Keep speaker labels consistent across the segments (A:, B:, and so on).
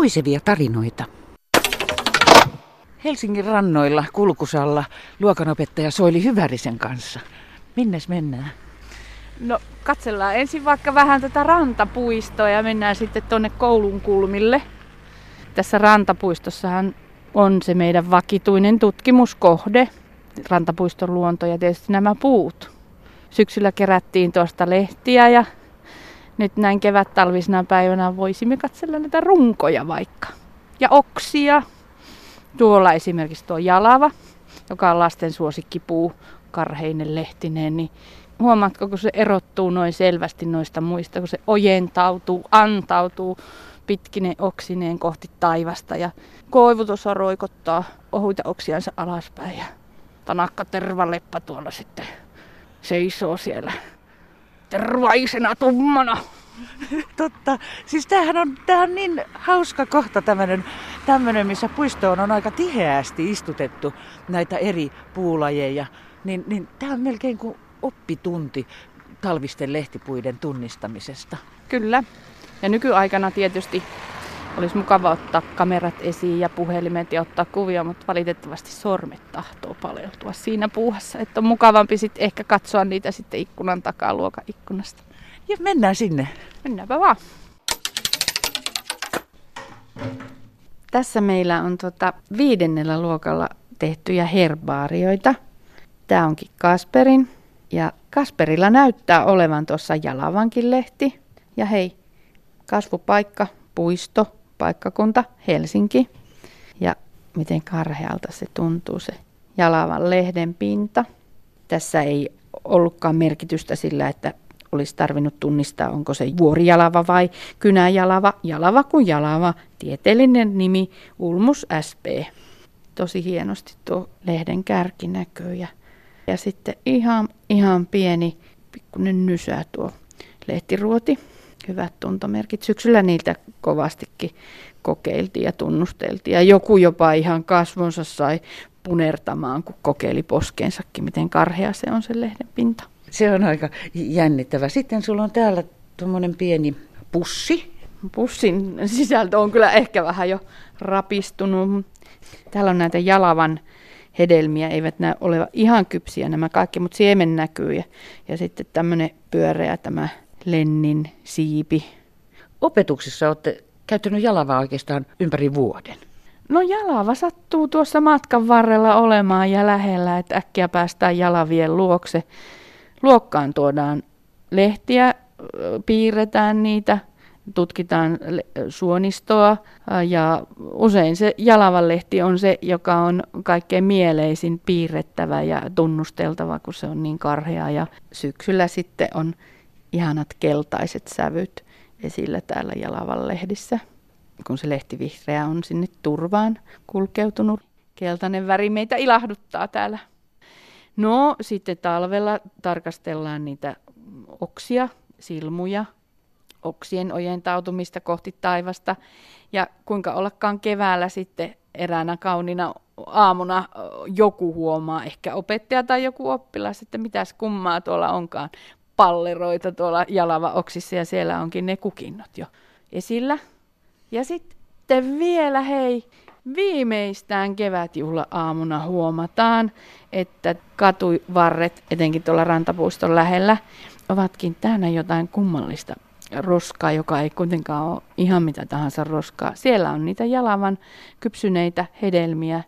A: puisevia tarinoita. Helsingin rannoilla kulkusalla luokanopettaja Soili Hyvärisen kanssa. Minnes mennään?
B: No katsellaan ensin vaikka vähän tätä rantapuistoa ja mennään sitten tuonne koulun kulmille. Tässä rantapuistossahan on se meidän vakituinen tutkimuskohde, rantapuiston luonto ja tietysti nämä puut. Syksyllä kerättiin tuosta lehtiä ja nyt näin kevät-talvisena päivänä voisimme katsella näitä runkoja vaikka. Ja oksia. Tuolla esimerkiksi tuo jalava, joka on lasten suosikkipuu, karheinen lehtineen, niin huomaatko, kun se erottuu noin selvästi noista muista, kun se ojentautuu, antautuu pitkinen oksineen kohti taivasta ja koivu tuossa roikottaa ohuita oksiansa alaspäin ja tanakka tervaleppa tuolla sitten seisoo siellä tervaisena tummana.
A: Totta. Siis tämähän on, tämähän on niin hauska kohta tämmöinen, tämmöinen, missä puistoon on aika tiheästi istutettu näitä eri puulajeja. Niin, niin tämä on melkein kuin oppitunti talvisten lehtipuiden tunnistamisesta.
B: Kyllä. Ja nykyaikana tietysti olisi mukava ottaa kamerat esiin ja puhelimet ja ottaa kuvia, mutta valitettavasti sormet tahtoo paleltua siinä puuhassa. Että on mukavampi sitten ehkä katsoa niitä sitten ikkunan takaa luokaikkunasta.
A: Ja mennään sinne.
B: Mennäänpä vaan. Tässä meillä on tota viidennellä luokalla tehtyjä herbaarioita. Tämä onkin Kasperin. Ja Kasperilla näyttää olevan tuossa Jalavankin lehti. Ja hei, kasvupaikka, puisto, paikkakunta, Helsinki. Ja miten karhealta se tuntuu se Jalavan lehden pinta. Tässä ei ollutkaan merkitystä sillä, että olisi tarvinnut tunnistaa, onko se vuorijalava vai kynäjalava, jalava kuin jalava, tieteellinen nimi Ulmus SP. Tosi hienosti tuo lehden kärki näkyy ja, ja sitten ihan, ihan pieni pikkuinen nysä tuo lehtiruoti. Hyvät tuntomerkit. Syksyllä niitä kovastikin kokeiltiin ja tunnusteltiin. Ja joku jopa ihan kasvonsa sai punertamaan, kun kokeili poskeensakin, miten karhea se on se lehden pinta.
A: Se on aika jännittävä. Sitten sulla on täällä tuommoinen pieni pussi.
B: Pussin sisältö on kyllä ehkä vähän jo rapistunut. Täällä on näitä jalavan hedelmiä, eivät näy olevan ihan kypsiä nämä kaikki, mutta siemen näkyy. Ja, ja sitten tämmöinen pyöreä tämä lennin siipi.
A: Opetuksessa olette käyttänyt jalavaa oikeastaan ympäri vuoden.
B: No jalava sattuu tuossa matkan varrella olemaan ja lähellä, että äkkiä päästään jalavien luokse. Luokkaan tuodaan lehtiä, piirretään niitä, tutkitaan suonistoa ja usein se jalavanlehti on se, joka on kaikkein mieleisin piirrettävä ja tunnusteltava, kun se on niin karhea. Ja syksyllä sitten on ihanat keltaiset sävyt esillä täällä jalavanlehdissä. Kun se lehti vihreä on sinne turvaan kulkeutunut, keltainen väri meitä ilahduttaa täällä No sitten talvella tarkastellaan niitä oksia, silmuja, oksien ojentautumista kohti taivasta. Ja kuinka ollakaan keväällä sitten eräänä kaunina aamuna joku huomaa, ehkä opettaja tai joku oppilas, että mitäs kummaa tuolla onkaan palleroita tuolla jalava oksissa ja siellä onkin ne kukinnot jo esillä. Ja sitten vielä hei, Viimeistään kevätjuhla-aamuna huomataan, että katuvarret, etenkin tuolla rantapuiston lähellä, ovatkin täynnä jotain kummallista roskaa, joka ei kuitenkaan ole ihan mitä tahansa roskaa. Siellä on niitä jalavan kypsyneitä hedelmiä.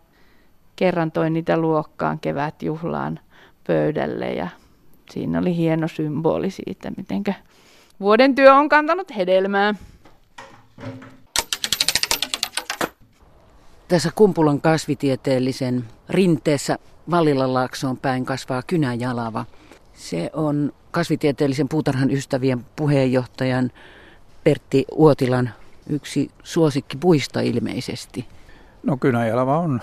B: Kerran toin niitä luokkaan kevätjuhlaan pöydälle ja siinä oli hieno symboli siitä, miten vuoden työ on kantanut hedelmää.
A: Tässä Kumpulan kasvitieteellisen rinteessä Vallilalaaksoon päin kasvaa kynäjalava. Se on kasvitieteellisen puutarhan ystävien puheenjohtajan Pertti Uotilan yksi puista ilmeisesti.
C: No kynäjalava on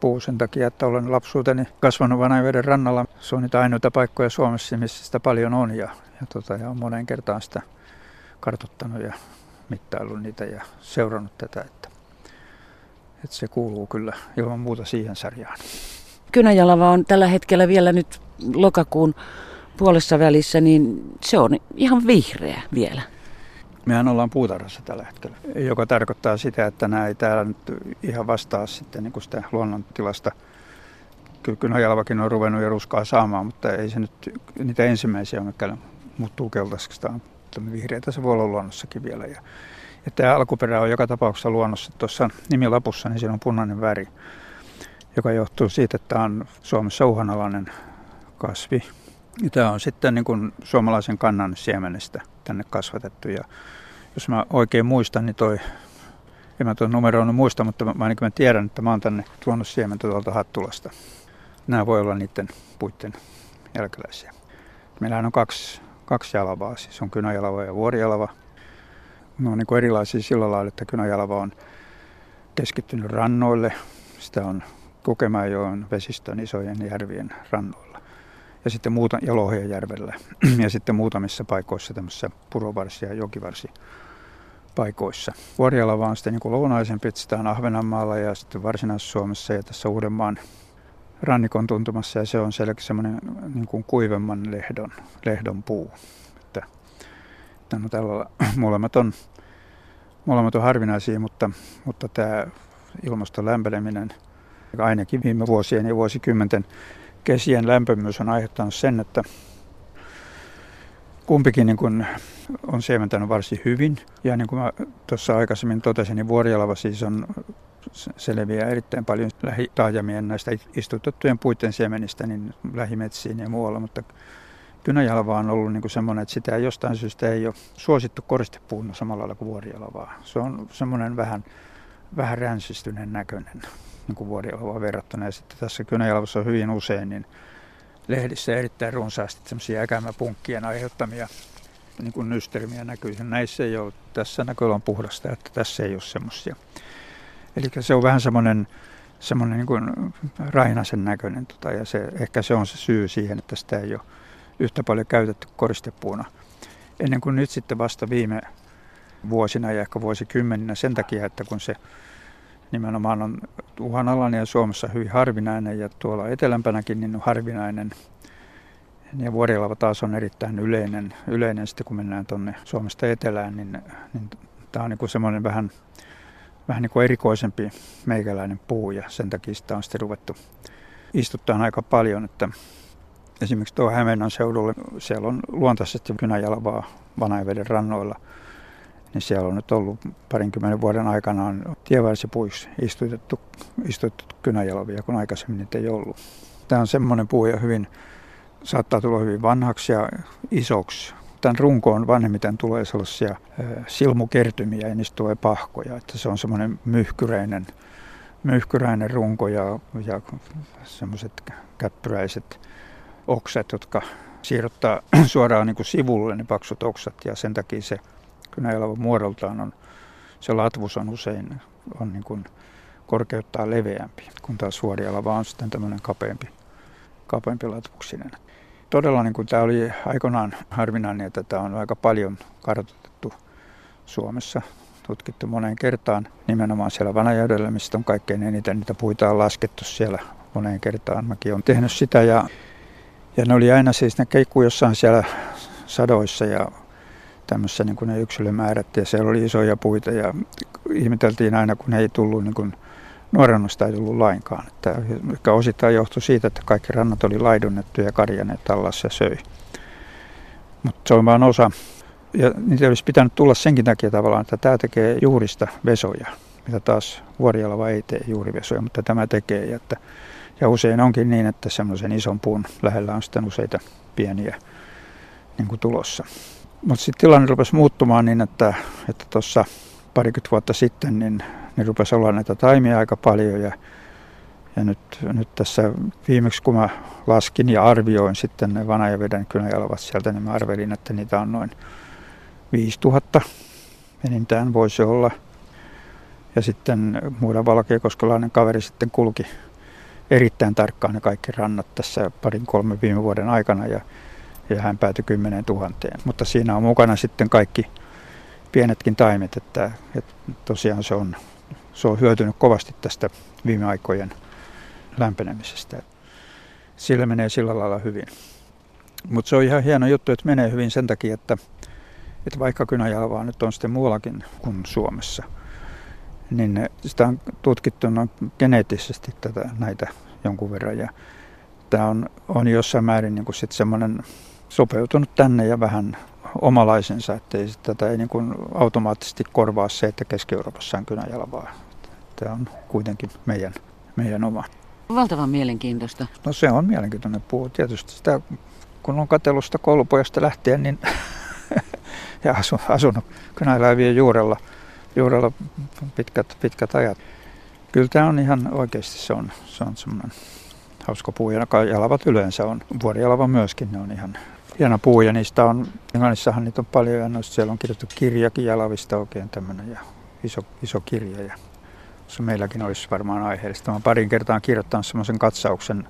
C: puu sen takia, että olen lapsuuteni kasvanut Vanajaveden rannalla. Se on niitä ainoita paikkoja Suomessa, missä sitä paljon on ja, ja, tota, ja on moneen kertaan sitä kartottanut ja mittaillut niitä ja seurannut tätä. Että että se kuuluu kyllä ilman muuta siihen sarjaan.
A: Kynäjalava on tällä hetkellä vielä nyt lokakuun puolessa välissä, niin se on ihan vihreä vielä.
C: Mehän ollaan puutarhassa tällä hetkellä, joka tarkoittaa sitä, että nämä ei täällä nyt ihan vastaa sitten niin kuin sitä luonnontilasta. Kyllä kynäjalvakin on ruvennut jo ruskaa saamaan, mutta ei se nyt niitä ensimmäisiä on, muuttuu keltaiseksi. Tämä vihreätä se voi olla luonnossakin vielä. Ja, ja tämä alkuperä on joka tapauksessa luonnossa. Tuossa nimilapussa niin siinä on punainen väri, joka johtuu siitä, että tämä on Suomessa uhanalainen kasvi. Tämä on sitten niin kuin suomalaisen kannan siemenestä tänne kasvatettu. Ja jos mä oikein muistan, niin toi, en mä tuon numeroon muista, mutta mä, ainakin mä tiedän, että mä oon tänne tuonut siementä tuolta Hattulasta. Nämä voi olla niiden puitten jälkeläisiä. Meillähän on kaksi, kaksi jalavaa, siis on kynäjalava ja vuorijalava. Ne on niin kuin erilaisia sillä lailla, että kynäjalava on keskittynyt rannoille. Sitä on Kukemäenjoen vesistön isojen järvien rannoilla. Ja sitten muuta, ja Lohjajärvellä. ja sitten muutamissa paikoissa tämmöisissä purovarsi- ja jokivarsi paikoissa. Vuorialava on sitten niin lounaisempi, että sitä on Ahvenanmaalla ja sitten Varsinais-Suomessa ja tässä Uudenmaan rannikon tuntumassa ja se on selkeä semmoinen niin kuin kuivemman lehdon, lehdon puu. Että, että no tällä, molemmat, on, molemmat on harvinaisia, mutta, mutta tämä ilmaston lämpeneminen – Ainakin viime vuosien ja vuosikymmenten kesien lämpömyys on aiheuttanut sen, että kumpikin niin kuin on siementänyt varsin hyvin. Ja niin kuin tuossa aikaisemmin totesin, niin vuorialava siis on selviää erittäin paljon lähitaajamien näistä istutettujen puiden siemenistä niin lähimetsiin ja muualla, mutta kynäjalva on ollut niin kuin semmoinen, että sitä jostain syystä ei ole suosittu koristepuuna samalla lailla kuin vuorialavaa. Se on semmoinen vähän, vähän ränsistyneen näköinen niin vuorielvaan verrattuna. Ja sitten tässä kynäjalvassa on hyvin usein niin lehdissä erittäin runsaasti semmoisia äkämäpunkkien aiheuttamia niin kuin nystermiä näkyy. Näissä ei ole, tässä näköillä on puhdasta, että tässä ei ole semmoisia. Eli se on vähän semmoinen, semmoinen niin kuin rainasen näköinen, tota, ja se, ehkä se on se syy siihen, että sitä ei ole yhtä paljon käytetty koristepuuna. Ennen kuin nyt sitten vasta viime vuosina ja ehkä vuosikymmeninä sen takia, että kun se nimenomaan on uhanalainen ja Suomessa hyvin harvinainen ja tuolla etelämpänäkin niin on harvinainen. Ja vuorilava taas on erittäin yleinen, yleinen sitten kun mennään tuonne Suomesta etelään, niin, niin tämä on niin semmoinen vähän, vähän niin kuin erikoisempi meikäläinen puu ja sen takia sitä on sitten ruvettu istuttaa aika paljon, että esimerkiksi tuo Hämeenan seudulle, siellä on luontaisesti kynäjalavaa Vanajaveden rannoilla – niin siellä on nyt ollut parinkymmenen vuoden aikana on tievarsipuiksi istutettu, istutettu kynäjalavia, kun aikaisemmin niitä ei ollut. Tämä on semmoinen puu ja hyvin, saattaa tulla hyvin vanhaksi ja isoksi. Tämän runkoon vanhemmiten tulee sellaisia silmukertymiä ja niistä tulee pahkoja. Että se on semmoinen myhkyräinen, myhkyräinen runko ja, ja semmoiset käppyräiset okset, jotka siirrottaa suoraan niin kuin sivulle ne paksut oksat ja sen takia se kynäjalava muodoltaan on, se latvus on usein on niin kuin korkeuttaa leveämpi, kun taas suorialava on sitten tämmöinen kapeampi, kapeampi latvuksinen. Todella niin kuin tämä oli aikoinaan harvinainen, että tämä on aika paljon kartoitettu Suomessa, tutkittu moneen kertaan, nimenomaan siellä Vanajärvellä, mistä on kaikkein eniten niitä puita on laskettu siellä moneen kertaan. Mäkin olen tehnyt sitä ja, ja ne oli aina siis ne keikkuu jossain siellä sadoissa ja tämmössä niin kuin ne yksilömäärät ja siellä oli isoja puita ja ihmeteltiin aina, kun ei tullut niin kuin nuorennosta ei tullut lainkaan. Että ehkä osittain johtui siitä, että kaikki rannat oli laidunnettu ja karjaneet tallassa ja söi. Mutta se on vain osa. Ja niitä olisi pitänyt tulla senkin takia tavallaan, että tämä tekee juurista vesoja, mitä taas vuorialava ei tee juurivesoja, mutta tämä tekee. Ja, että, ja usein onkin niin, että semmoisen ison puun lähellä on sitten useita pieniä niin kuin tulossa. Mutta sitten tilanne rupesi muuttumaan niin, että tuossa että parikymmentä vuotta sitten niin, niin rupesi olla näitä taimia aika paljon ja, ja nyt, nyt tässä viimeksi kun mä laskin ja arvioin sitten ne Vanajaveden kynäjalvat sieltä, niin mä arvelin, että niitä on noin 5000 enintään voisi olla. Ja sitten muuden valkeakoskelainen kaveri sitten kulki erittäin tarkkaan ne kaikki rannat tässä parin kolme viime vuoden aikana ja ja hän päätyi 10 000. Mutta siinä on mukana sitten kaikki pienetkin taimet, että, että tosiaan se on, se on hyötynyt kovasti tästä viime aikojen lämpenemisestä. Sillä menee sillä lailla hyvin. Mutta se on ihan hieno juttu, että menee hyvin sen takia, että, että vaikka kynäjalvaa nyt on sitten muuallakin kuin Suomessa, niin sitä on tutkittu noin geneettisesti tätä, näitä jonkun verran. Ja tämä on, on jossain määrin niin sit semmoinen sopeutunut tänne ja vähän omalaisensa, että tätä ei niin kuin automaattisesti korvaa se, että Keski-Euroopassa on kynäjalvaa. Tämä on kuitenkin meidän, meidän oma.
A: Valtavan mielenkiintoista.
C: No se on mielenkiintoinen puu. Tietysti sitä, kun on katsellut koulupojasta lähtien, niin ja asun, asunut kynäelävien juurella, juurella pitkät, pitkät ajat. Kyllä tämä on ihan oikeasti se on, se on semmoinen hauska puu. Ja jalavat yleensä on, vuorijalava myöskin, ne on ihan hieno puu. Ja niistä on, Englannissahan niitä on paljon ja noista siellä on kirjoitettu kirjakin jalavista oikein tämmöinen ja iso, iso kirja. Ja se meilläkin olisi varmaan aiheellista. Mä parin kertaan kirjoittanut semmoisen katsauksen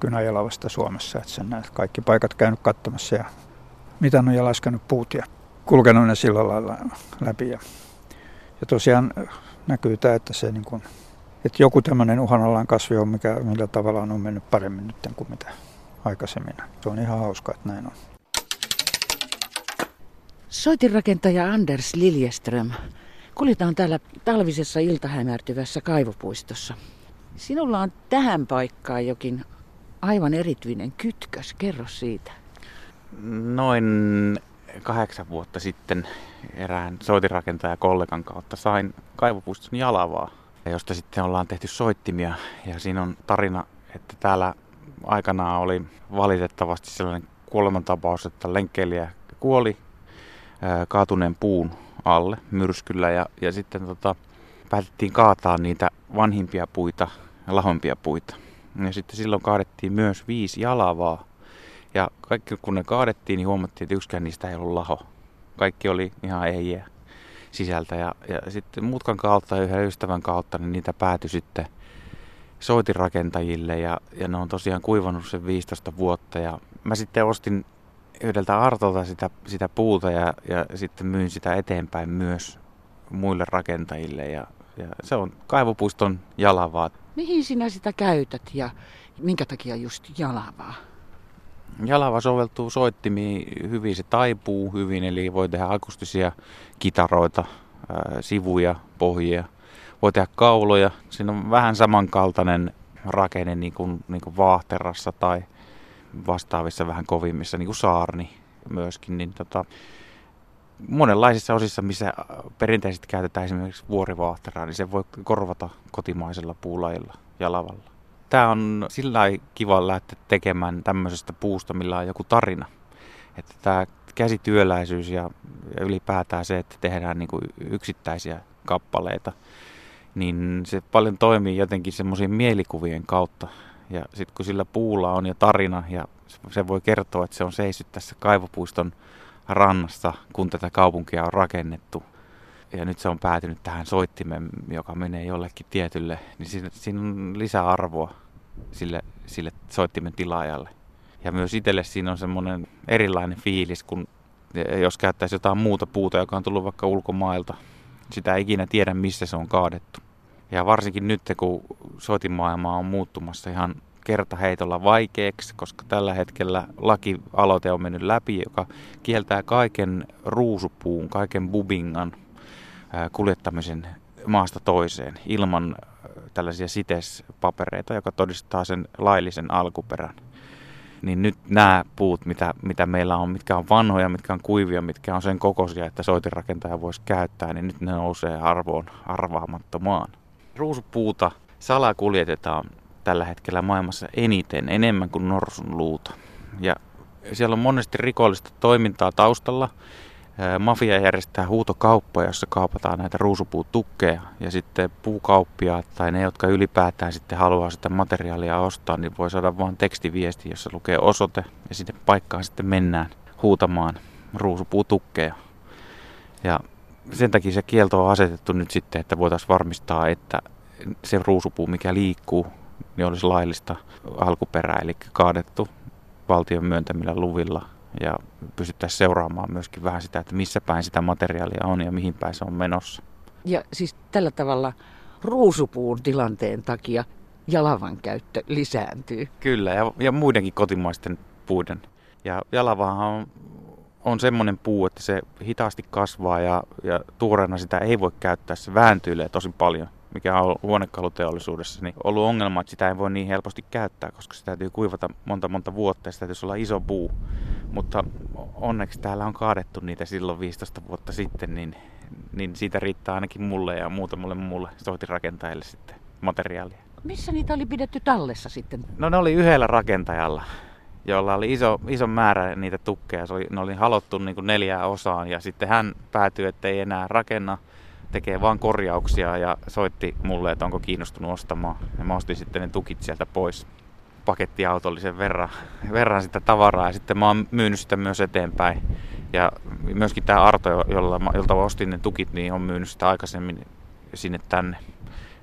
C: Kynäjalavasta Suomessa, että sen näet kaikki paikat käynyt katsomassa ja mitä ja laskenut puut ja kulkenut ne sillä lailla läpi. Ja, ja tosiaan näkyy tämä, että, se niin kuin, että joku tämmöinen uhanalainen kasvi on, mikä, millä tavalla on mennyt paremmin nyt kuin mitä aikaisemmin. Se on ihan hauska, että näin on.
A: Soitinrakentaja Anders Liljeström. Kuljetaan täällä talvisessa iltahämärtyvässä kaivopuistossa. Sinulla on tähän paikkaan jokin aivan erityinen kytkös. Kerro siitä.
D: Noin kahdeksan vuotta sitten erään soitinrakentaja kollegan kautta sain kaivopuiston jalavaa, josta sitten ollaan tehty soittimia. Ja siinä on tarina, että täällä aikanaan oli valitettavasti sellainen kuolemantapaus, että lenkkeilijä kuoli kaatuneen puun alle myrskyllä ja, ja sitten tota, päätettiin kaataa niitä vanhimpia puita ja lahompia puita. Ja sitten silloin kaadettiin myös viisi jalavaa. Ja kaikki kun ne kaadettiin, niin huomattiin, että yksikään niistä ei ollut laho. Kaikki oli ihan ehjiä sisältä. Ja, ja sitten mutkan kautta ja yhden ystävän kautta, niin niitä päätyi sitten soitirakentajille. Ja, ja ne on tosiaan kuivannut sen 15 vuotta. Ja mä sitten ostin yhdeltä Artolta sitä, sitä puuta ja, ja sitten myin sitä eteenpäin myös muille rakentajille. Ja, ja se on kaivopuiston jalavaa.
A: Mihin sinä sitä käytät ja minkä takia just jalavaa?
D: Jalava soveltuu soittimiin hyvin, se taipuu hyvin, eli voi tehdä akustisia kitaroita, ää, sivuja, pohjia. Voi tehdä kauloja, siinä on vähän samankaltainen rakenne niin kuin, niin kuin vaahterassa tai vastaavissa vähän kovimmissa, niin kuin saarni myöskin, niin tota, monenlaisissa osissa, missä perinteisesti käytetään esimerkiksi vuorivaahteraa, niin se voi korvata kotimaisella puulajilla ja lavalla. Tämä on sillä kiva lähteä tekemään tämmöisestä puusta, millä on joku tarina. Että tämä käsityöläisyys ja, ja ylipäätään se, että tehdään niin kuin yksittäisiä kappaleita, niin se paljon toimii jotenkin semmoisien mielikuvien kautta. Ja sitten kun sillä puulla on jo tarina ja se voi kertoa, että se on seissyt tässä kaivopuiston rannassa, kun tätä kaupunkia on rakennettu. Ja nyt se on päätynyt tähän soittimeen, joka menee jollekin tietylle, niin siinä, siinä on lisäarvoa sille, sille soittimen tilaajalle. Ja myös itselle siinä on semmoinen erilainen fiilis, kun jos käyttäisi jotain muuta puuta, joka on tullut vaikka ulkomailta. Sitä ei ikinä tiedä, missä se on kaadettu. Ja varsinkin nyt, kun soitimaailma on muuttumassa ihan kertaheitolla vaikeaksi, koska tällä hetkellä lakialoite on mennyt läpi, joka kieltää kaiken ruusupuun, kaiken bubingan kuljettamisen maasta toiseen ilman tällaisia sitespapereita, joka todistaa sen laillisen alkuperän. Niin nyt nämä puut, mitä, mitä meillä on, mitkä on vanhoja, mitkä on kuivia, mitkä on sen kokoisia, että soitinrakentaja voisi käyttää, niin nyt ne nousee arvoon arvaamattomaan. Ruusupuuta salakuljetetaan tällä hetkellä maailmassa eniten, enemmän kuin norsun luuta. Ja siellä on monesti rikollista toimintaa taustalla. Mafia järjestää huutokauppoja, jossa kaupataan näitä ruusupuutukkeja ja sitten puukauppiaat tai ne, jotka ylipäätään sitten haluaa sitä materiaalia ostaa, niin voi saada vain tekstiviesti, jossa lukee osoite ja sinne paikkaan sitten mennään huutamaan ruusupuutukkeja. Ja sen takia se kielto on asetettu nyt sitten, että voitaisiin varmistaa, että se ruusupuu, mikä liikkuu niin olisi laillista alkuperää, eli kaadettu valtion myöntämillä luvilla ja pystyttäisiin seuraamaan myöskin vähän sitä, että missä päin sitä materiaalia on ja mihin päin se on menossa.
A: Ja siis tällä tavalla ruusupuun tilanteen takia jalavan käyttö lisääntyy.
D: Kyllä, ja, ja muidenkin kotimaisten puiden. Ja jalavahan on on semmoinen puu, että se hitaasti kasvaa ja, ja tuoreena sitä ei voi käyttää. Se vääntyilee tosi paljon, mikä on huonekaluteollisuudessa niin ollut ongelma, että sitä ei voi niin helposti käyttää, koska sitä täytyy kuivata monta monta vuotta ja sitä täytyy olla iso puu. Mutta onneksi täällä on kaadettu niitä silloin 15 vuotta sitten, niin, niin siitä riittää ainakin mulle ja muutamalle muulle soitirakentajille sitten materiaalia.
A: Missä niitä oli pidetty tallessa sitten?
D: No ne oli yhdellä rakentajalla jolla oli iso, iso määrä niitä tukkeja. Se oli, ne oli halottu niin kuin neljään osaan ja sitten hän päätyi, että ei enää rakenna, tekee vain korjauksia ja soitti mulle, että onko kiinnostunut ostamaan. Ja mä ostin sitten ne tukit sieltä pois pakettiautollisen verran, verran sitä tavaraa ja sitten mä oon myynyt sitä myös eteenpäin. Ja myöskin tämä Arto, jolla, jolta ostin ne tukit, niin on myynyt sitä aikaisemmin sinne tänne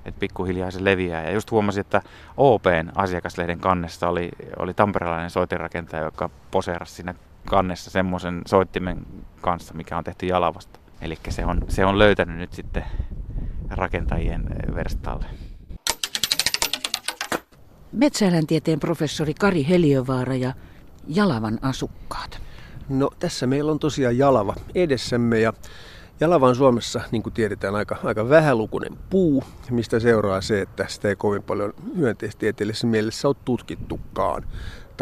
D: että pikkuhiljaa se leviää. Ja just huomasin, että OPn asiakaslehden kannessa oli, oli tamperelainen soitinrakentaja, joka poseerasi siinä kannessa semmoisen soittimen kanssa, mikä on tehty Jalavasta. Eli se on, se on löytänyt nyt sitten rakentajien verstalle.
A: Metsäeläintieteen professori Kari Heliövaara ja Jalavan asukkaat.
E: No tässä meillä on tosiaan Jalava edessämme ja Jalava on Suomessa, niin kuin tiedetään, aika, aika vähälukuinen puu, mistä seuraa se, että sitä ei kovin paljon hyönteistieteellisessä mielessä ole tutkittukaan.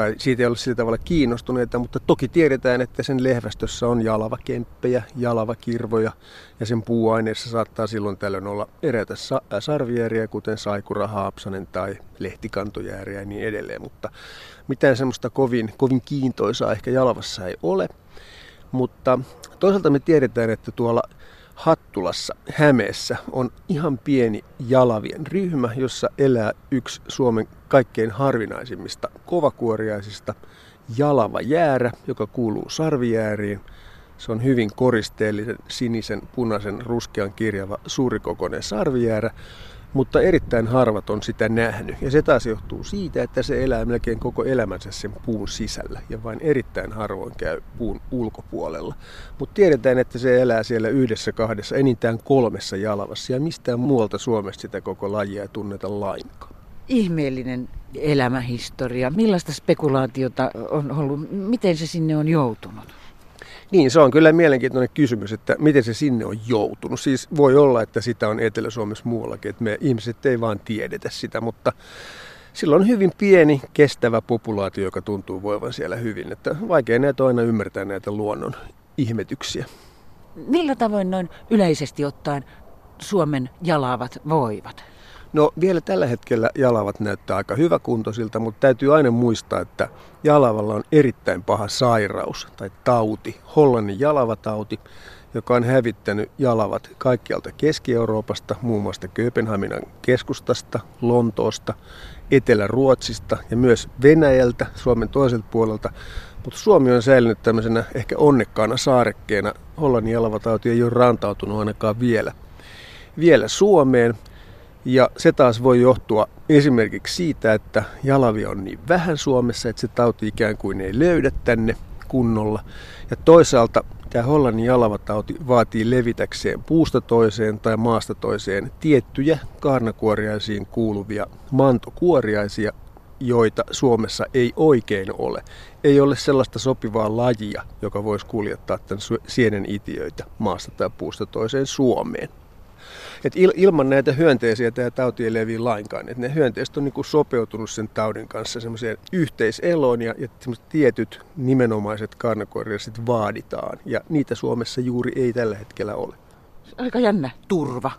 E: Tai siitä ei ole sillä tavalla kiinnostuneita, mutta toki tiedetään, että sen lehvästössä on jalavakemppejä, jalavakirvoja ja sen puuaineessa saattaa silloin tällöin olla eräitä sa- sarvijääriä, kuten saikura, haapsanen tai lehtikantojääriä ja niin edelleen. Mutta mitään semmoista kovin, kovin kiintoisaa ehkä jalavassa ei ole. Mutta toisaalta me tiedetään, että tuolla Hattulassa, Hämeessä on ihan pieni jalavien ryhmä, jossa elää yksi Suomen kaikkein harvinaisimmista kovakuoriaisista jalava jäärä, joka kuuluu sarvijääriin. Se on hyvin koristeellisen sinisen, punaisen, ruskean kirjava suurikokoinen sarvijäärä, mutta erittäin harvat on sitä nähnyt. Ja se taas johtuu siitä, että se elää melkein koko elämänsä sen puun sisällä ja vain erittäin harvoin käy puun ulkopuolella. Mutta tiedetään, että se elää siellä yhdessä, kahdessa, enintään kolmessa jalavassa ja mistään muualta Suomesta sitä koko lajia ei tunneta lainkaan.
A: Ihmeellinen elämähistoria. Millaista spekulaatiota on ollut? Miten se sinne on joutunut?
E: Niin, se on kyllä mielenkiintoinen kysymys, että miten se sinne on joutunut. Siis voi olla, että sitä on Etelä-Suomessa muuallakin, että me ihmiset ei vaan tiedetä sitä, mutta sillä on hyvin pieni, kestävä populaatio, joka tuntuu voivan siellä hyvin. Että vaikea näitä aina ymmärtää näitä luonnon ihmetyksiä.
A: Millä tavoin noin yleisesti ottaen Suomen jalaavat voivat?
E: No vielä tällä hetkellä jalavat näyttää aika hyväkuntoisilta, mutta täytyy aina muistaa, että jalavalla on erittäin paha sairaus tai tauti, Hollannin jalavatauti, joka on hävittänyt jalavat kaikkialta Keski-Euroopasta, muun muassa Kööpenhaminan keskustasta, Lontoosta, Etelä-Ruotsista ja myös Venäjältä, Suomen toiselta puolelta. Mutta Suomi on säilynyt tämmöisenä ehkä onnekkaana saarekkeena. Hollannin jalavatauti ei ole rantautunut ainakaan vielä, vielä Suomeen. Ja se taas voi johtua esimerkiksi siitä, että jalavia on niin vähän Suomessa, että se tauti ikään kuin ei löydä tänne kunnolla. Ja toisaalta tämä Hollannin jalavatauti vaatii levitäkseen puusta toiseen tai maasta toiseen tiettyjä karnakuoriaisiin kuuluvia mantokuoriaisia, joita Suomessa ei oikein ole. Ei ole sellaista sopivaa lajia, joka voisi kuljettaa tämän sienen itiöitä maasta tai puusta toiseen Suomeen. Et il, ilman näitä hyönteisiä tämä tauti ei leviä lainkaan. Et ne hyönteiset on niinku sopeutunut sen taudin kanssa semmoiseen yhteiseloon ja, ja tietyt nimenomaiset karnakoiriasit vaaditaan. Ja niitä Suomessa juuri ei tällä hetkellä ole.
A: Aika jännä turva.